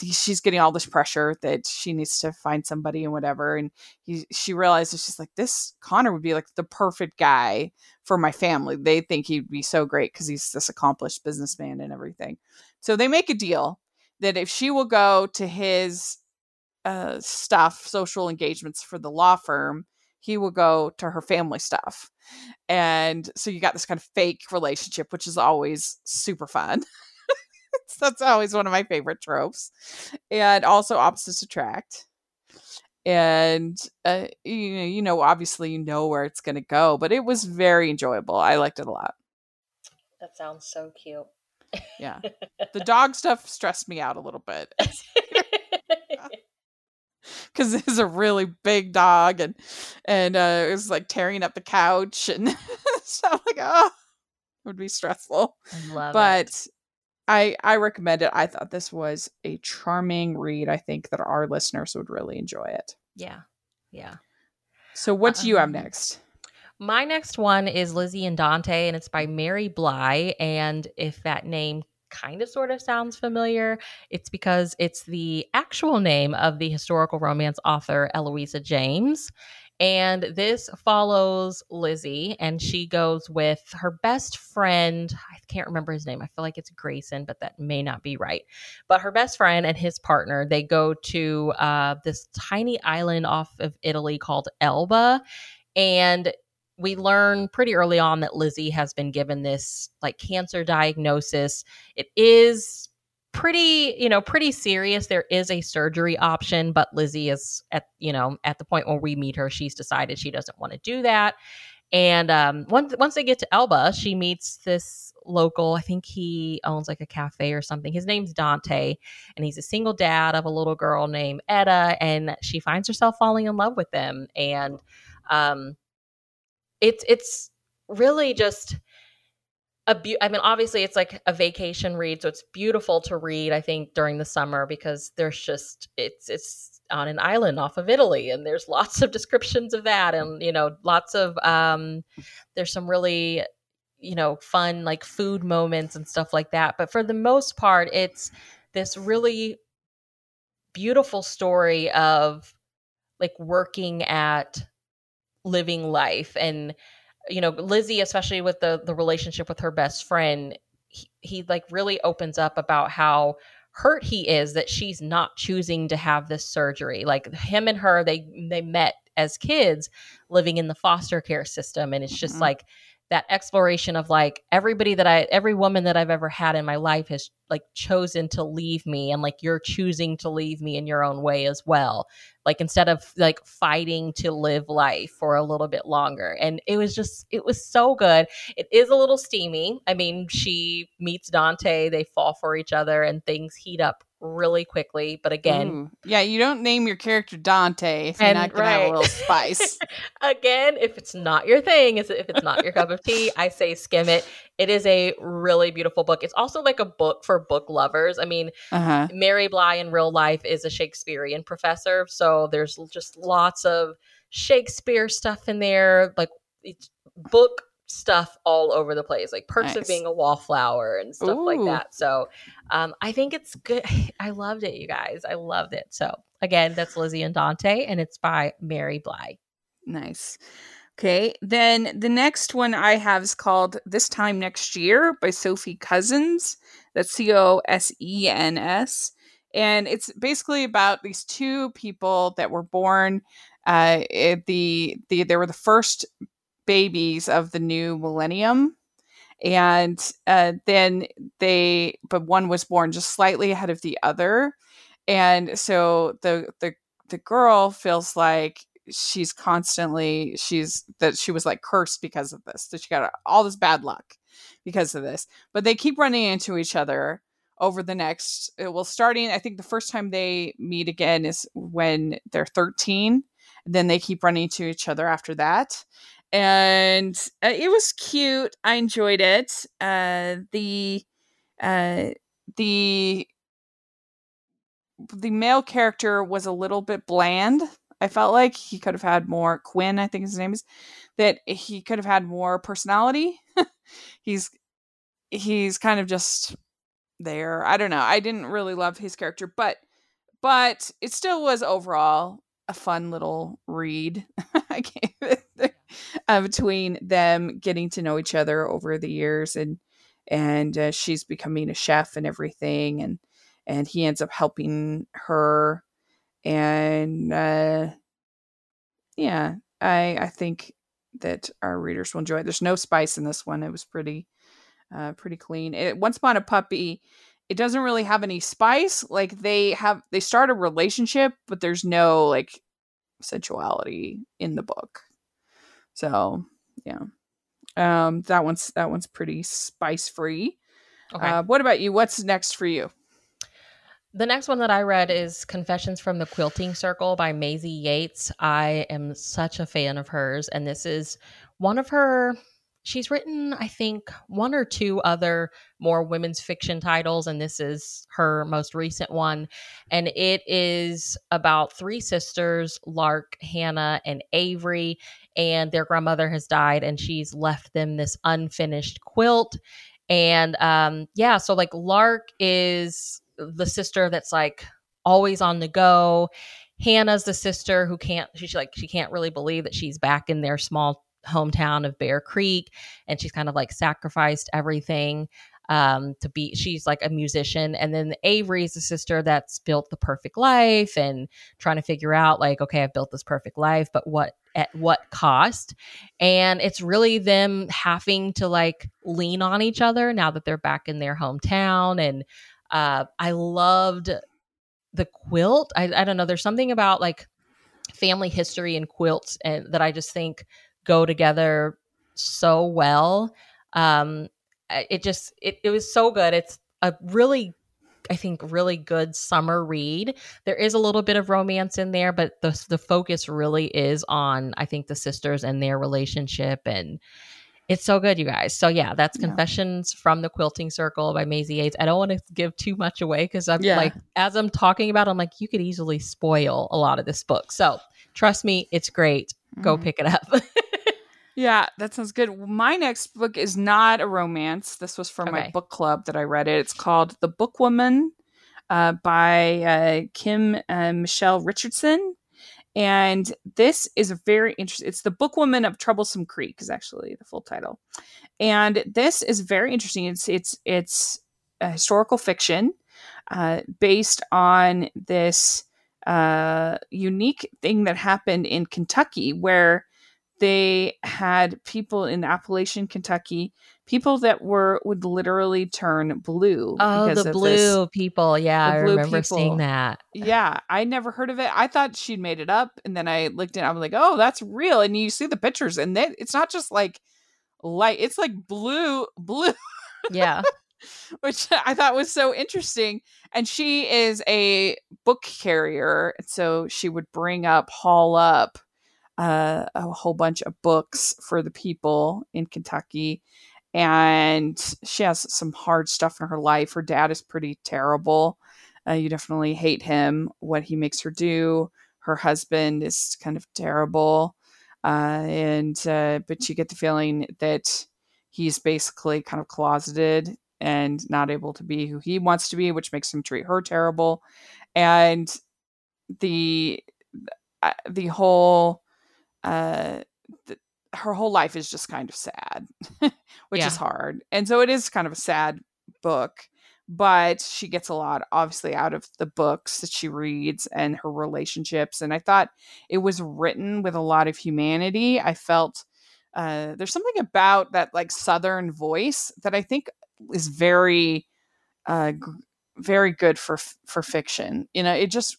she's getting all this pressure that she needs to find somebody and whatever and he, she realizes she's like this connor would be like the perfect guy for my family. They think he'd be so great because he's this accomplished businessman and everything. So they make a deal that if she will go to his uh, stuff social engagements for the law firm he will go to her family stuff. And so you got this kind of fake relationship which is always super fun. [LAUGHS] That's always one of my favorite tropes. And also opposites attract. And uh, you, you know obviously you know where it's going to go but it was very enjoyable. I liked it a lot. That sounds so cute. Yeah. [LAUGHS] The dog stuff stressed me out a little bit [LAUGHS] [LAUGHS] because it's a really big dog and and uh, it was like tearing up the couch and [LAUGHS] stuff like oh it would be stressful. I love but it. i i recommend it. I thought this was a charming read. I think that our listeners would really enjoy it. Yeah. Yeah. So what do you have Um, next? My next one is Lizzie and Dante, and it's by Mary Bly. And if that name kind of sort of sounds familiar, it's because it's the actual name of the historical romance author Eloisa James. And this follows Lizzie, and she goes with her best friend. I can't remember his name. I feel like it's Grayson, but that may not be right. But her best friend and his partner, they go to uh, this tiny island off of Italy called Elba. And we learn pretty early on that Lizzie has been given this like cancer diagnosis. It is pretty, you know, pretty serious. There is a surgery option, but Lizzie is at, you know, at the point where we meet her, she's decided she doesn't want to do that. And um, once once they get to Elba, she meets this local. I think he owns like a cafe or something. His name's Dante, and he's a single dad of a little girl named Etta, and she finds herself falling in love with him. And um, it's it's really just a be- I mean, obviously, it's like a vacation read, so it's beautiful to read. I think during the summer because there's just it's it's on an island off of Italy, and there's lots of descriptions of that, and you know, lots of um, there's some really you know fun like food moments and stuff like that. But for the most part, it's this really beautiful story of like working at living life and you know lizzie especially with the the relationship with her best friend he, he like really opens up about how hurt he is that she's not choosing to have this surgery like him and her they they met as kids living in the foster care system and it's just Mhm. like that exploration of like everybody that I every woman that I've ever had in my life has like chosen to leave me and like you're choosing to leave me in your own way as well. Like instead of like fighting to live life for a little bit longer. And it was just it was so good. It is a little steamy. I mean she meets dante they fall for each other and things heat up really quickly but again Ooh. yeah you don't name your character dante if you're And- not gonna have a right. little spice [LAUGHS] again if it's not your thing is if it's not your cup of tea i say skim it it is a really beautiful book it's also like a book for book lovers i mean uh-huh Mary Bly in real life is a Shakespearean professor, so there's just lots of Shakespeare stuff in there, like it's book stuff all over the place, like Perks Nice. of Being a Wallflower and stuff like that. So um, I think it's good. [LAUGHS] I loved it, you guys. I loved it. So again, that's Lizzie and Dante, and it's by Mary Bly. Nice. Okay, then the next one I have is called This Time Next Year by Sophie Cousens. That's C O S E N S. And it's basically about these two people that were born uh the the they were the first babies of the new millennium. And uh then they but one was born just slightly ahead of the other. And so the the the girl feels like she's constantly she's that she was like cursed because of this that she got all this bad luck because of this but they keep running into each other over the next uh, well starting i think the first time they meet again is when they're 13 and then they keep running to each other after that and uh, it was cute i enjoyed it uh the uh the the male character was a little bit bland I felt like he could have had more Quinn, I think his name is, that he could have had more personality. [LAUGHS] He's he's kind of just there. I don't know. I didn't really love his character, but but it still was overall a fun little read. [LAUGHS] Uh, between them getting to know each other over the years and and uh, she's becoming a chef and everything and and he ends up helping her and uh yeah i i think that our readers will enjoy it. There's no spice in this one. It was pretty uh pretty clean. It, once upon a puppy it doesn't really have any spice like they have they start a relationship but there's no like sensuality in the book so yeah um that one's that one's pretty spice free okay. uh what about you what's next for you the next one that I read is Confessions from the Quilting Circle by Maisie Yates. I am such a fan of hers, and this is one of her. She's written, I think, one or two other more women's fiction titles, and this is her most recent one. And it is about three sisters Lark, Hannah, and Avery, and their grandmother has died, and she's left them this unfinished quilt. And um, yeah, so like Lark is the sister that's like always on the go. Hannah's the sister who can't she's like she can't really believe that she's back in their small hometown of Bear Creek and she's kind of like sacrificed everything um, to be she's like a musician and then Avery is the sister that's built the perfect life and trying to figure out like okay I've built this perfect life but what at what cost and it's really them having to like lean on each other now that they're back in their hometown and uh, I loved the quilt. I, I don't know. There's something about like family history and quilts and that I just think go together so well. Um, it just it, it was so good. It's a really I think really good summer read. There is a little bit of romance in there, but the the focus really is on I think the sisters and their relationship and it's so good, you guys. So yeah, that's yeah. Confessions from the Quilting Circle by Maisie Yates. I don't want to give too much away because I'm yeah. like, as I'm talking about, I'm like, you could easily spoil a lot of this book. So trust me, it's great. Go mm. pick it up. [LAUGHS] yeah, that sounds good. My next book is not a romance. This was from okay. my book club that I read it. It's called The Bookwoman uh, by uh, Kim uh, Michele Richardson. And this is a very interesting. It's the Bookwoman of Troublesome Creek is actually the full title, and this is very interesting. It's it's it's a historical fiction uh, based on this uh, unique thing that happened in Kentucky, where they had people in Appalachian Kentucky people that were would literally turn blue. Oh, the blue this, people. Yeah, I remember people. seeing that. Yeah, I never heard of it. I thought she'd made it up, and then I looked at. it, I was like, oh, that's real. And you see the pictures, and then it's not just like light; it's like blue, [LAUGHS] blue. Yeah. Which I thought was so interesting. And she is a book carrier. So she would bring up, haul up uh, a whole bunch of books for the people in Kentucky and she has some hard stuff in her life. Her dad is pretty terrible. Uh, you definitely hate him, what he makes her do. Her husband is kind of terrible. Uh, and, uh, but you get the feeling that he's basically kind of closeted and not able to be who he wants to be, which makes him treat her terrible. And the, uh, the whole, uh, the, her whole life is just kind of sad, [LAUGHS] which yeah. is hard. And so it is kind of a sad book, but she gets a lot, obviously, out of the books that she reads and her relationships. And I thought it was written with a lot of humanity. I felt uh, there's something about that like Southern voice that I think is very, uh, g- very good for for fiction. You know, it just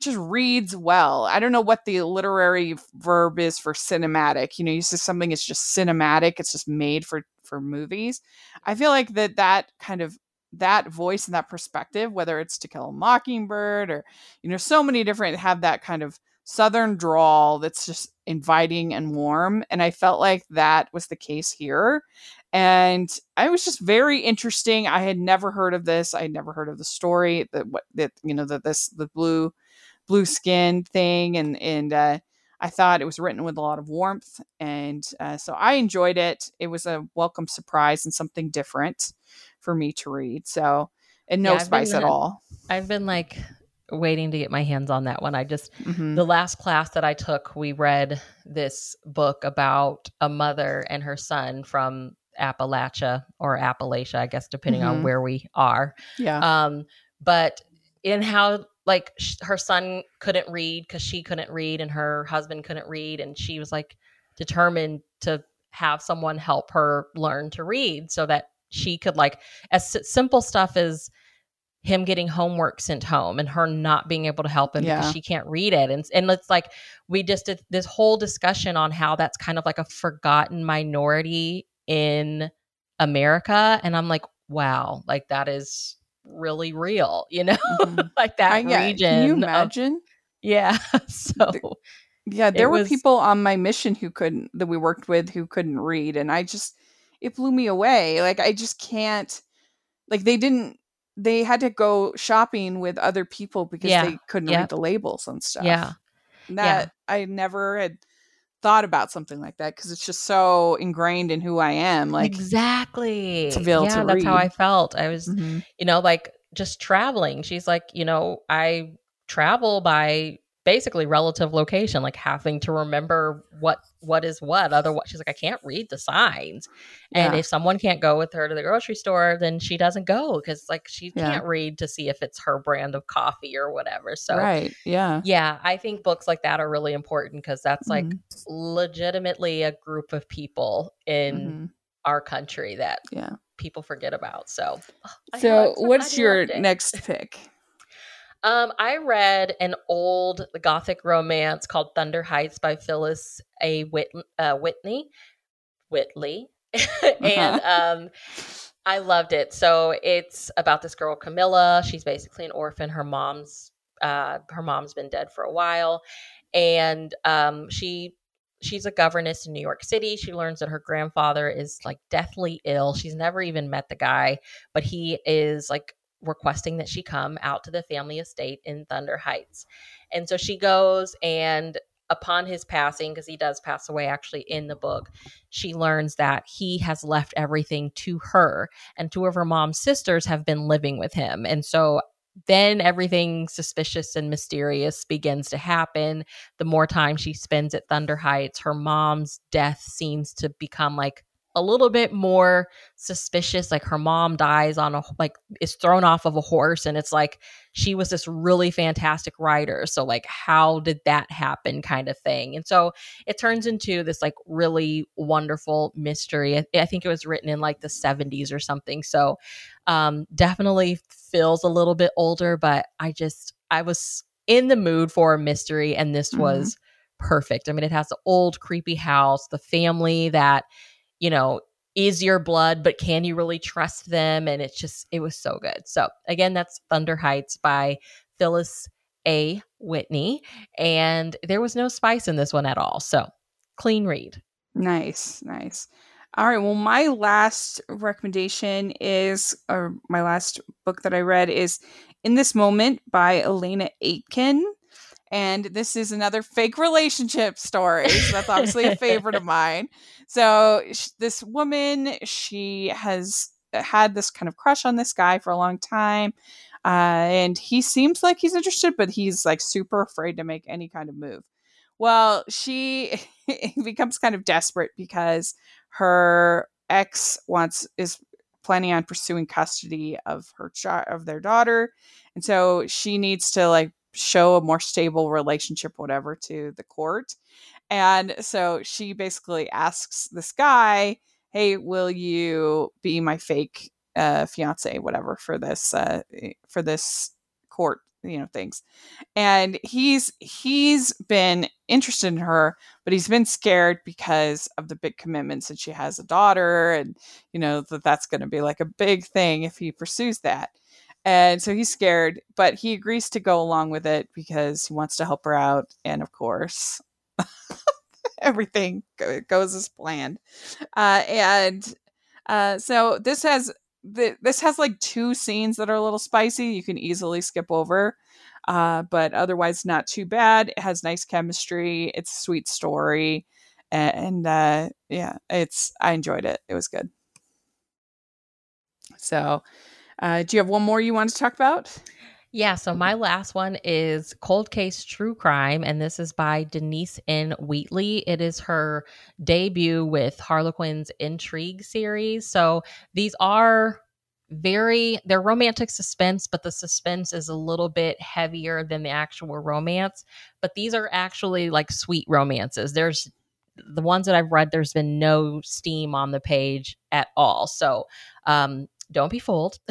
just reads well. I don't know what the literary verb is for cinematic. You know, you say something is just cinematic, it's just made for for movies. I feel like that that kind of that voice and that perspective, whether it's To Kill a Mockingbird or you know, so many different have that kind of southern drawl that's just inviting and warm. And I felt like that was the case here. And I was just very interesting. I had never heard of this. I had never heard of the story that what that you know that this the blue blue skin thing and and uh, I thought it was written with a lot of warmth, and uh, so I enjoyed it. It was a welcome surprise and something different for me to read. So, and no Yeah, spice been, at all. I've been like waiting to get my hands on that one. I just Mhm. the last class that I took, we read this book about a mother and her son from Appalachia or Appalachia, I guess, depending on Mhm. where we are. Yeah. Um, but in how like sh- her son couldn't read because she couldn't read and her husband couldn't read, and she was like determined to have someone help her learn to read so that she could like as s- simple stuff as him getting homework sent home and her not being able to help him Yeah. because she can't read it and and it's like we just did this whole discussion on how that's kind of like a forgotten minority in America and I'm like wow like that is really real you know Mhm. [LAUGHS] like that I- yeah, region Can you of- imagine? yeah [LAUGHS] so Yeah, there were was- people on my mission who couldn't that we worked with who couldn't read, and I just it blew me away. Like I just can't. Like they didn't. They had to go shopping with other people because Yeah, they couldn't read the labels and stuff. yeah that I never had thought about something like that because it's just so ingrained in who I am. Like, exactly to be able yeah to that's how. I felt I was Mhm. you know, like just traveling. She's like, you know, I travel by basically relative location, like having to remember what what is what. Otherwise, she's like, I can't read the signs. And Yeah. if someone can't go with her to the grocery store, then she doesn't go because like she Yeah. can't read to see if it's her brand of coffee or whatever. So right, yeah, yeah, I think books like that are really important because that's like Mhm. legitimately a group of people in Mhm. our country that yeah. people forget about. So, So, what's your next pick? [LAUGHS] Um, I read an old gothic romance called Thunder Heights by Phyllis A. Whit- uh, Whitney, Whitley, [LAUGHS] and um, I loved it. So it's about this girl Camilla. She's basically an orphan. Her mom's uh, her mom's been dead for a while, and um, she she's a governess in New York City. She learns that her grandfather is like deathly ill. She's never even met the guy, but he is like requesting that she come out to the family estate in Thunder Heights. And so she goes and upon his passing because he does pass away actually in the book, she learns that he has left everything to her and two of her mom's sisters have been living with him. And so then everything suspicious and mysterious begins to happen. The more time she spends at Thunder Heights, her mom's death seems to become like a little bit more suspicious like her mom dies on a like is thrown off of a horse and it's like she was this really fantastic rider so like how did that happen kind of thing and so it turns into this like really wonderful mystery i, I think it was written in like the 70s or something so um definitely feels a little bit older but i just i was in the mood for a mystery and this Mhm. was perfect i mean it has the old creepy house the family that you know is your blood but can you really trust them and it's just it was so good so again that's thunder heights by phyllis a whitney and there was no spice in this one at all so clean read Nice, nice. All right. Well, my last recommendation is, or my last book that I read is In This Moment by Elena Aitken. And this is another fake relationship story. So that's obviously a favorite of [LAUGHS] mine. So sh- this woman, she has had this kind of crush on this guy for a long time. Uh, and he seems like he's interested, but he's like super afraid to make any kind of move. Well, she [LAUGHS] becomes kind of desperate because her ex wants is planning on pursuing custody of her child of their daughter, and so she needs to like show a more stable relationship, whatever, to the court. And so she basically asks this guy, "Hey, will you be my fake uh, fiance, whatever, for this uh, for this court, you know, things?" And he's he's been interested in her, but he's been scared because of the big commitments that she has a daughter, and you know that that's going to be like a big thing if he pursues that. And so he's scared, but he agrees to go along with it because he wants to help her out. And of course, [LAUGHS] everything goes as planned. Uh, and uh, so this has the, this has like two scenes that are a little spicy. You can easily skip over. uh, but otherwise not too bad. It has nice chemistry. It's a sweet story, and uh, yeah, it's I enjoyed it. It was good. So, uh, do you have one more you want to talk about? Yeah, so my last one is Cold Case True Crime, and this is by Denise N. Wheatley. It is her debut with Harlequin's Intrigue series. So these are very they're romantic suspense but the suspense is a little bit heavier than the actual romance but these are actually like sweet romances there's the ones that i've read there's been no steam on the page at all so um don't be fooled [LAUGHS]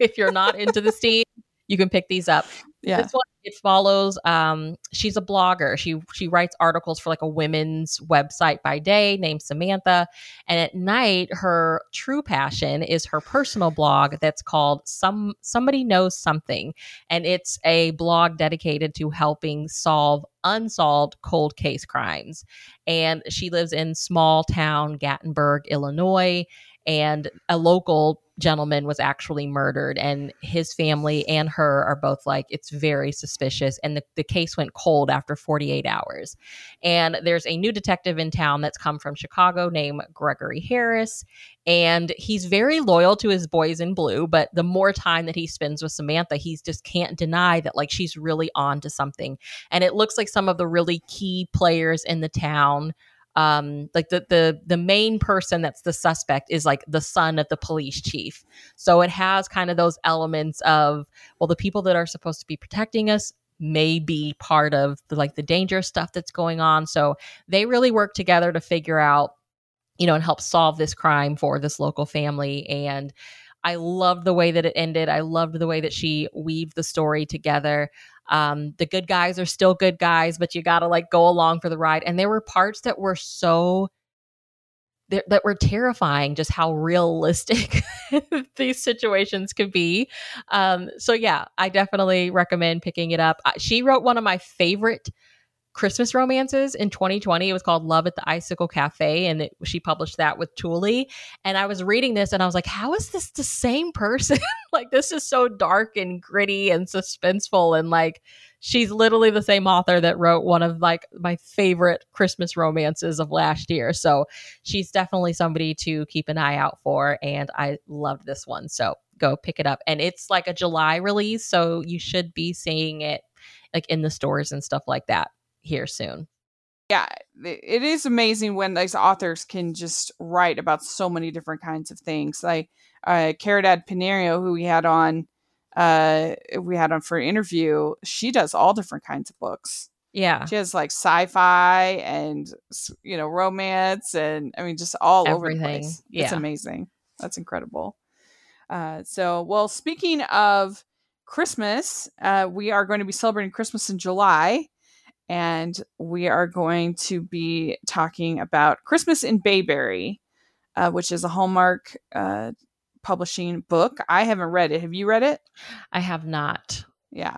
if you're not into the steam you can pick these up. Yeah. This one it follows um she's a blogger. She she writes articles for like a women's website by day named Samantha and at night her true passion is her personal blog that's called some somebody knows something and it's a blog dedicated to helping solve unsolved cold case crimes. And she lives in small town Gatlinburg, Illinois and a local gentleman was actually murdered and his family and her are both like it's very suspicious and the, the case went cold after 48 hours. And there's a new detective in town that's come from chicago named gregory harris and he's very loyal to his boys in blue but the more time that he spends with samantha he just can't deny that like she's really on to something. And it looks like some of the really key players in the town um like the the the main person that's the suspect is like the son of the police chief. So it has kind of those elements of well the people that are supposed to be protecting us may be part of the like the dangerous stuff that's going on. So they really work together to figure out you know and help solve this crime for this local family. And I loved the way that it ended. I loved the way that she weaved the story together. Um, the good guys are still good guys, but you got to like go along for the ride. And there were parts that were so that were terrifying just how realistic [LAUGHS] these situations could be um, so yeah i definitely recommend picking it up she wrote one of my favorite Christmas romances in 2020. It was called Love at the Icicle Cafe, and it, she published that with Tule. And I was reading this, and I was like, "How is this the same person? [LAUGHS] like, this is so dark and gritty and suspenseful, and like." She's literally the same author that wrote one of like my favorite Christmas romances of last year. So she's definitely somebody to keep an eye out for. And I loved this one. So go pick it up. And it's like a July release. So you should be seeing it like in the stores and stuff like that here soon. Yeah, it is amazing when these authors can just write about so many different kinds of things. Like uh, Caridad Piñeiro, who we had on, uh, we had on for an interview. She does all different kinds of books. Yeah, she has like sci-fi and you know romance and I mean just all Everything. over the place. Yeah. It's amazing. That's incredible. Uh, so, well, speaking of Christmas, uh, we are going to be celebrating Christmas in July and we are going to be talking about Christmas in Bayberry, uh, which is a Hallmark uh, publishing book. I haven't read it. Have you read it? I have not. Yeah.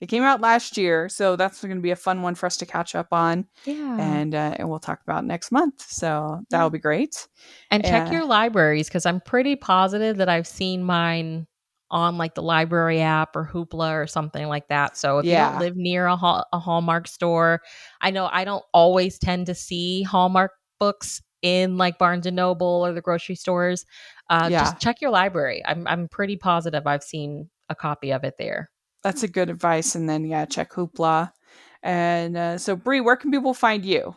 It came out last year, so that's going to be a fun one for us to catch up on. Yeah. And uh, and we'll talk about next month. So that'll be great. And check your libraries because I'm pretty positive that I've seen mine on like the library app or Hoopla or something like that. So if yeah. you don't live near a, Hall- a Hallmark store, I know I don't always tend to see Hallmark books in like Barnes and Noble or the grocery stores. Uh, yeah. Just check your library. I'm I'm pretty positive I've seen a copy of it there. That's a good advice. And then yeah, check Hoopla. And uh, so Brie, where can people find you?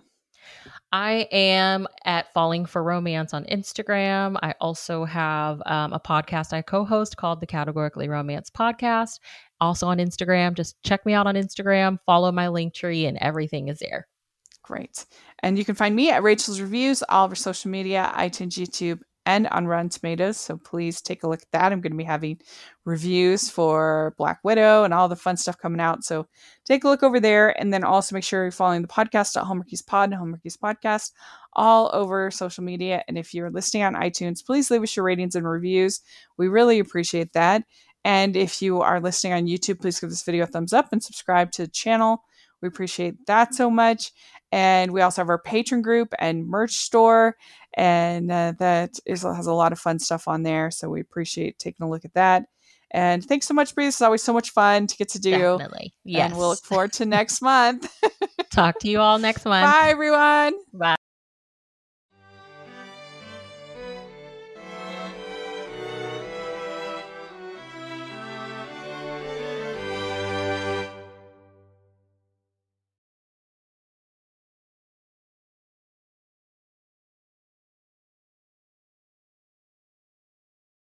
I am at Falling for Romance on Instagram. I also have um, a podcast I co host called the Categorically Romance Podcast. Also on Instagram. Just check me out on Instagram, follow my link tree, and everything is there. Great. And you can find me at Rachel's Reviews, all over social media, iTunes, YouTube, and on Rotten Tomatoes. So please take a look at that. I'm going to be having reviews for Black Widow and all the fun stuff coming out. So take a look over there. And then also make sure you're following the podcast at Hallmarkies Pod and Hallmarkies Podcast all over social media. And if you're listening on iTunes, please leave us your ratings and reviews. We really appreciate that. And if you are listening on YouTube, please give this video a thumbs up and subscribe to the channel. We appreciate that so much. And we also have our patron group and merch store and uh, that is, has a lot of fun stuff on there. So we appreciate taking a look at that. And thanks so much, Bree. This is always so much fun to get to do. Definitely. Yes. And we'll look forward to next [LAUGHS] month. Talk to you all next [LAUGHS] month. Bye, everyone. Bye.